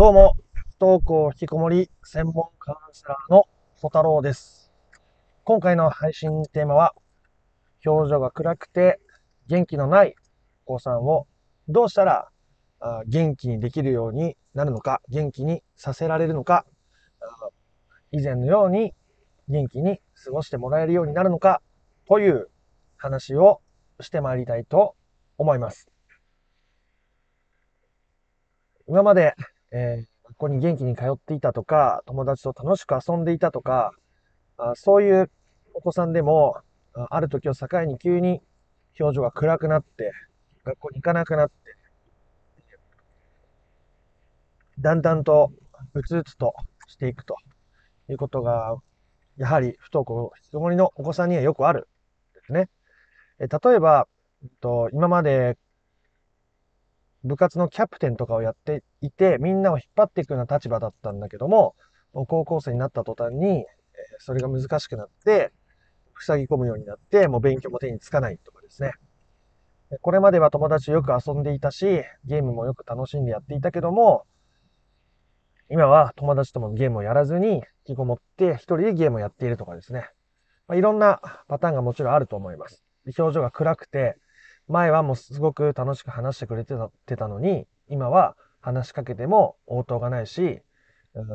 どうも、不登校引きこもり専門カウンセラーのソ太郎です。今回の配信テーマは、表情が暗くて元気のないお子さんをどうしたら元気にできるようになるのか、元気にさせられるのか、以前のように元気に過ごしてもらえるようになるのか、という話をしてまいりたいと思います。今まで、えー学校に元気に通っていたとか、友達と楽しく遊んでいたとか、あそういうお子さんでも、ある時を境に急に表情が暗くなって、学校に行かなくなって、だんだんとうつうつとしていくということが、やはり不登校、引きこもりのお子さんにはよくあるんですね。え例えば、えっと今まで部活のキャプテンとかをやっていて、みんなを引っ張っていくような立場だったんだけども、高校生になった途端に、それが難しくなって、塞ぎ込むようになって、もう勉強も手につかないとかですね。これまでは友達よく遊んでいたし、ゲームもよく楽しんでやっていたけども、今は友達ともゲームをやらずに、引きこもって一人でゲームをやっているとかですね。まあ、いろんなパターンがもちろんあると思います。表情が暗くて、前はもうすごく楽しく話してくれてたのに、今は話しかけても応答がないし、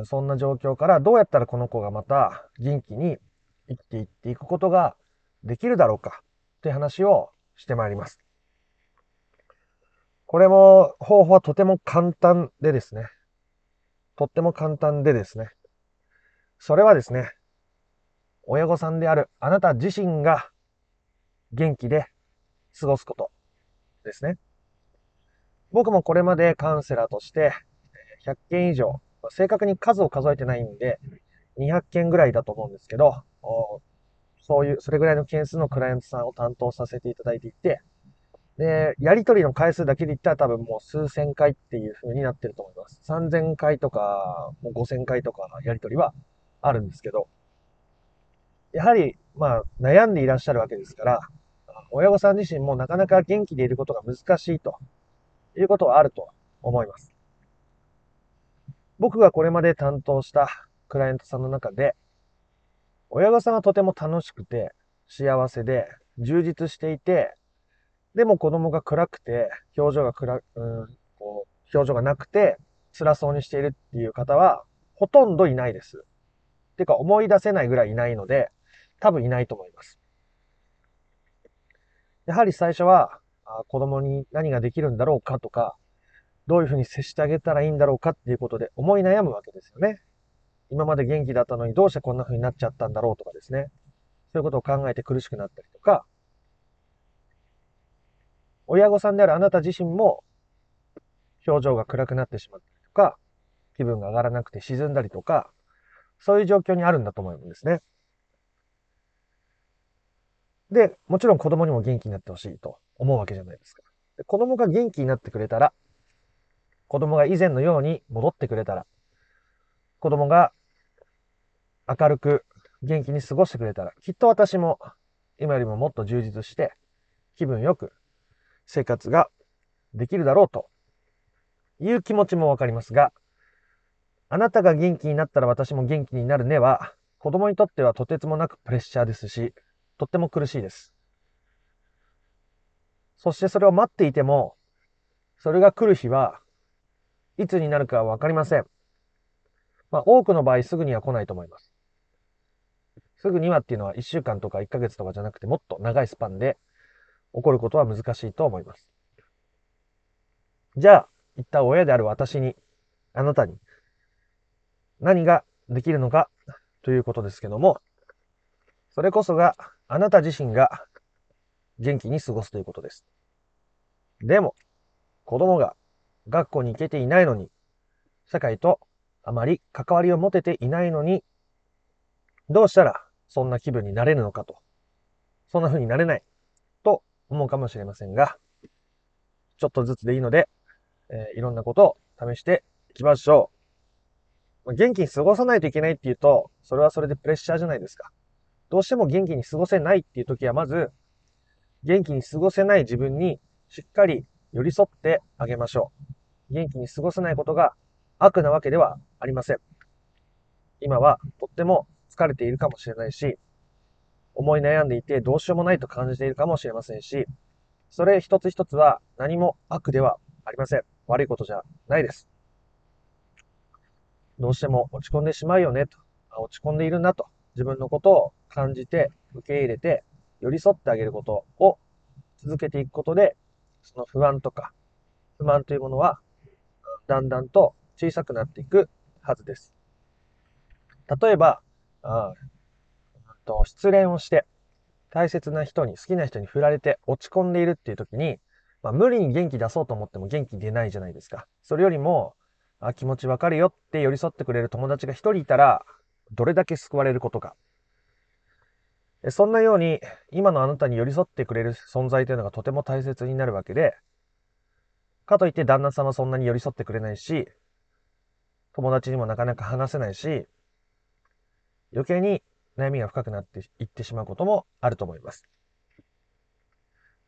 そんな状況からどうやったらこの子がまた元気に生きていっていくことができるだろうかって話をしてまいります。これも方法はとても簡単でですね。とっても簡単でですね。それはですね、親御さんであるあなた自身が元気で過ごすことですね。僕もこれまでカウンセラーとして100件以上、正確に数を数えてないんで、200件ぐらいだと思うんですけど、そういう、それぐらいの件数のクライアントさんを担当させていただいていて、で、やりとりの回数だけで言ったら多分もう数千回っていう風になってると思います。3000回とか、もう5000回とかやりとりはあるんですけど、やはり、まあ、悩んでいらっしゃるわけですから、親御さん自身もなかなか元気でいることが難しいということはあると思います。僕がこれまで担当したクライアントさんの中で、親御さんはとても楽しくて、幸せで、充実していて、でも子供が暗くて、表情が暗、うん、こう、表情がなくて、辛そうにしているっていう方は、ほとんどいないです。てか思い出せないぐらいいないので、多分いないと思います。やはり最初は、子供に何ができるんだろうかとか、どういうふうに接してあげたらいいんだろうかっていうことで思い悩むわけですよね。今まで元気だったのにどうしてこんな風になっちゃったんだろうとかですね。そういうことを考えて苦しくなったりとか、親御さんであるあなた自身も表情が暗くなってしまったりとか、気分が上がらなくて沈んだりとか、そういう状況にあるんだと思うんですね。で、もちろん子供にも元気になってほしいと思うわけじゃないですか。で子供が元気になってくれたら、子供が以前のように戻ってくれたら、子供が明るく元気に過ごしてくれたら、きっと私も今よりももっと充実して、気分よく生活ができるだろうという気持ちもわかりますが、あなたが元気になったら私も元気になるねは、子供にとってはとてつもなくプレッシャーですし、とっても苦しいです。そしてそれを待っていても、それが来る日はいつになるかわかりません。まあ、多くの場合すぐには来ないと思います。すぐにはっていうのは1週間とか1ヶ月とかじゃなくてもっと長いスパンで起こることは難しいと思います。じゃあ、一旦親である私に、あなたに何ができるのかということですけども、それこそがあなた自身が元気に過ごすということです。でも、子供が学校に行けていないのに、社会とあまり関わりを持てていないのに、どうしたらそんな気分になれるのかと。そんな風になれないと思うかもしれませんが、ちょっとずつでいいので、えーいろんなことを試していきましょう。元気に過ごさないといけないっていうと、それはそれでプレッシャーじゃないですか。どうしても元気に過ごせないっていう時は、まず、元気に過ごせない自分にしっかり寄り添ってあげましょう。元気に過ごせないことが悪なわけではありません。今はとっても疲れているかもしれないし、思い悩んでいてどうしようもないと感じているかもしれませんし、それ一つ一つは何も悪ではありません。悪いことじゃないです。どうしても落ち込んでしまうよねと、落ち込んでいるなと、自分のことを感じて、受け入れて、寄り添ってあげることを続けていくことで、その不安とか不満というものは、だんだんと小さくなっていくはずです。例えば、あと失恋をして、大切な人に、好きな人に振られて落ち込んでいるっていう時に、まあ、無理に元気出そうと思っても元気出ないじゃないですか。それよりも、あ気持ちわかるよって寄り添ってくれる友達が一人いたら、どれだけ救われることか。そんなように、今のあなたに寄り添ってくれる存在というのがとても大切になるわけで、かといって旦那さんはそんなに寄り添ってくれないし、友達にもなかなか話せないし、余計に悩みが深くなっていってしまうこともあると思います。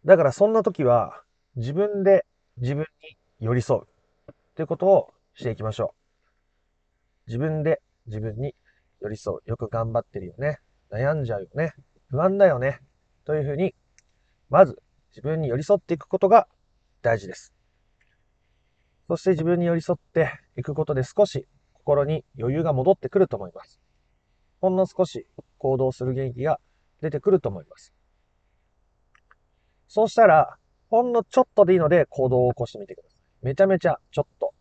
だからそんな時は自分で自分に寄り添うということをしていきましょう。自分で自分に寄り添う。よく頑張ってるよね。悩んじゃうよね。不安だよね。というふうに、まず自分に寄り添っていくことが大事です。そして自分に寄り添っていくことで少し心に余裕が戻ってくると思います。ほんの少し行動する元気が出てくると思います。そうしたら、ほんのちょっとでいいので行動を起こしてみてください。めちゃめちゃちょっと。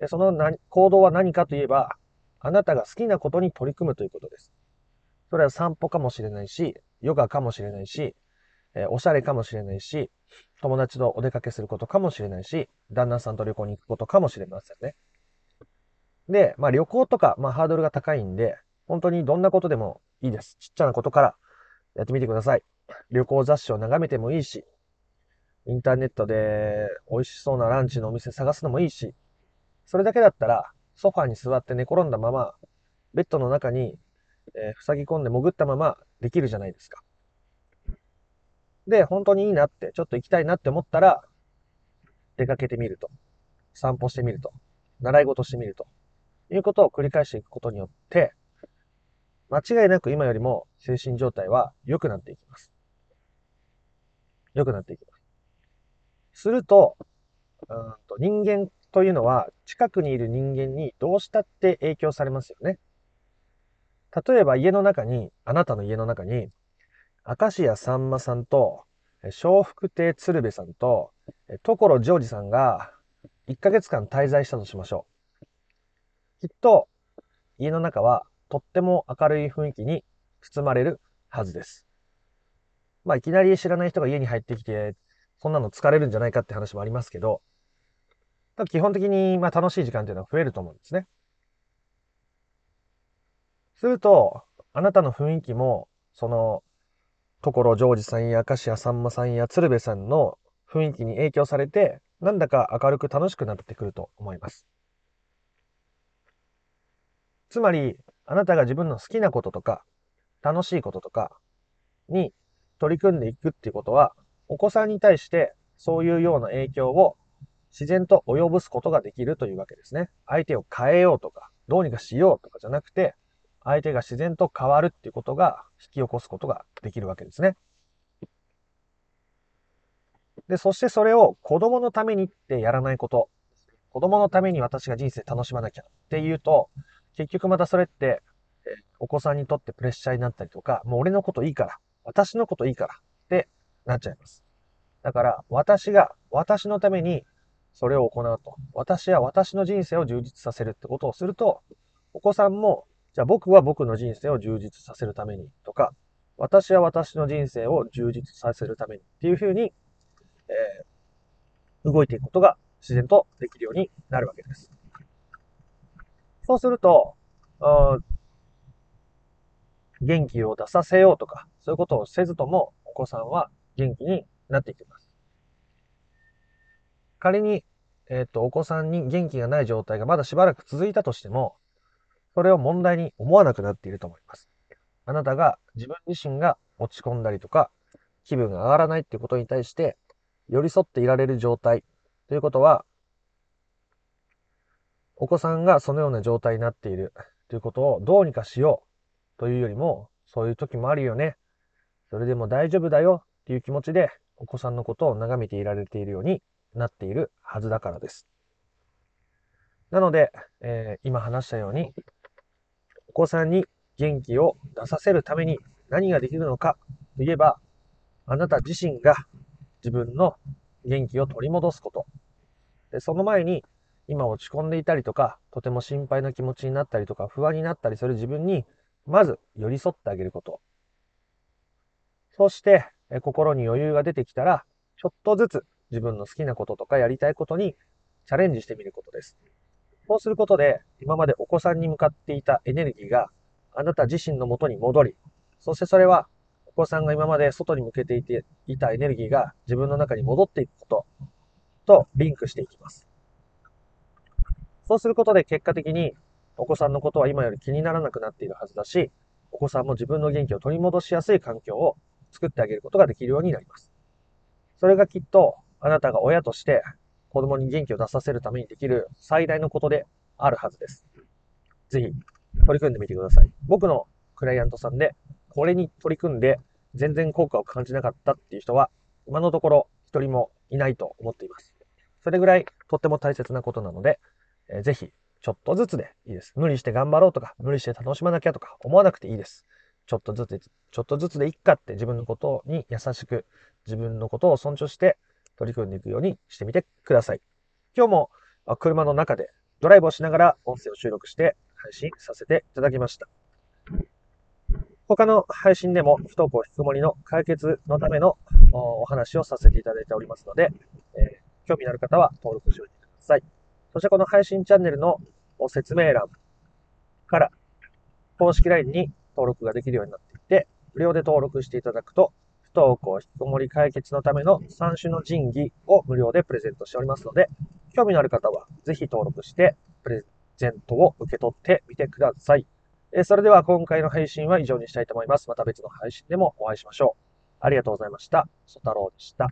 でその行動は何かといえば、あなたが好きなことに取り組むということです。それは散歩かもしれないし、ヨガかもしれないし、えー、おしゃれかもしれないし、友達とお出かけすることかもしれないし、旦那さんと旅行に行くことかもしれませんね。で、まあ旅行とか、まあハードルが高いんで、本当にどんなことでもいいです。ちっちゃなことからやってみてください。旅行雑誌を眺めてもいいし、インターネットで美味しそうなランチのお店探すのもいいし、それだけだったら、ソファーに座って寝転んだまま、ベッドの中に、えー、塞ぎ込んで潜ったままできるじゃないですか。で、本当にいいなって、ちょっと行きたいなって思ったら、出かけてみると。散歩してみると。習い事してみると。いうことを繰り返していくことによって、間違いなく今よりも精神状態は良くなっていきます。良くなっていきます。すると、うんと人間というのは近くにいる人間にどうしたって影響されますよね。例えば家の中に、あなたの家の中に、明石家さんまさんと、笑福亭鶴瓶さんと、所ジョージさんが1ヶ月間滞在したとしましょう。きっと家の中はとっても明るい雰囲気に包まれるはずです。まあ、いきなり知らない人が家に入ってきて、そんなの疲れるんじゃないかって話もありますけど、基本的にまあ楽しい時間っていうのは増えると思うんですね。すると、あなたの雰囲気も、その、所ジョージさんや明石家さんまさんや鶴瓶さんの雰囲気に影響されて、なんだか明るく楽しくなってくると思います。つまり、あなたが自分の好きなこととか、楽しいこととかに取り組んでいくっていうことは、お子さんに対してそういうような影響を自然と及ぼすことができるというわけですね。相手を変えようとか、どうにかしようとかじゃなくて、相手が自然と変わるっていうことが引き起こすことができるわけですね。で、そしてそれを子供のためにってやらないこと。子供のために私が人生楽しまなきゃっていうと、結局またそれって、お子さんにとってプレッシャーになったりとか、もう俺のこといいから、私のこといいからってなっちゃいます。だから、私が、私のためにそれを行うと。私は私の人生を充実させるってことをすると、お子さんも、じゃあ僕は僕の人生を充実させるためにとか、私は私の人生を充実させるためにっていうふうに、えー、動いていくことが自然とできるようになるわけです。そうすると、元気を出させようとか、そういうことをせずとも、お子さんは元気になっていきます。仮に、えっ、と、お子さんに元気がない状態がまだしばらく続いたとしても、それを問題に思わなくなっていると思います。あなたが自分自身が落ち込んだりとか、気分が上がらないっていうことに対して、寄り添っていられる状態ということは、お子さんがそのような状態になっているということをどうにかしようというよりも、そういう時もあるよね。それでも大丈夫だよっていう気持ちでお子さんのことを眺めていられているようになっているはずだからです。なので、えー、今話したように、お子さんに元気を出させるために何ができるのかといえば、あなた自身が自分の元気を取り戻すこと。でその前に、今落ち込んでいたりとか、とても心配な気持ちになったりとか、不安になったりする自分に、まず寄り添ってあげること。そして、心に余裕が出てきたら、ちょっとずつ自分の好きなこととかやりたいことにチャレンジしてみることです。そうすることで、今までお子さんに向かっていたエネルギーがあなた自身の元に戻り、そしてそれはお子さんが今まで外に向けていていたエネルギーが自分の中に戻っていくこととリンクしていきます。そうすることで結果的にお子さんのことは今より気にならなくなっているはずだし、お子さんも自分の元気を取り戻しやすい環境を作ってあげることができるようになります。それがきっとあなたが親として子供に元気を出させるためにできる最大のことであるはずです。ぜひ取り組んでみてください。僕のクライアントさんでこれに取り組んで全然効果を感じなかったっていう人は今のところ一人もいないと思っています。それぐらいとっても大切なことなので、えー、ぜひちょっとずつでいいです。無理して頑張ろうとか、無理して楽しまなきゃとか思わなくていいです。ちょっとずつ、ちょっとずつでいっかって自分のことに優しく、自分のことを尊重して取り組んでいくようにしてみてください。今日も車の中でドライブをしながら音声を収録して配信させていただきました。他の配信でも不登校引きこもりの解決のためのお話をさせていただいておりますので、えー、興味のある方は登録しておいてください。そしてこの配信チャンネルの説明欄から公式 LINE に登録ができるようになっていて、無料で登録していただくと、不登校引きこもり解決のための3種の神器を無料でプレゼントしておりますので、興味のある方はぜひ登録してプレゼントを受け取ってみてください。えそれでは今回の配信は以上にしたいと思います。また別の配信でもお会いしましょう。ありがとうございました。ソ太郎でした。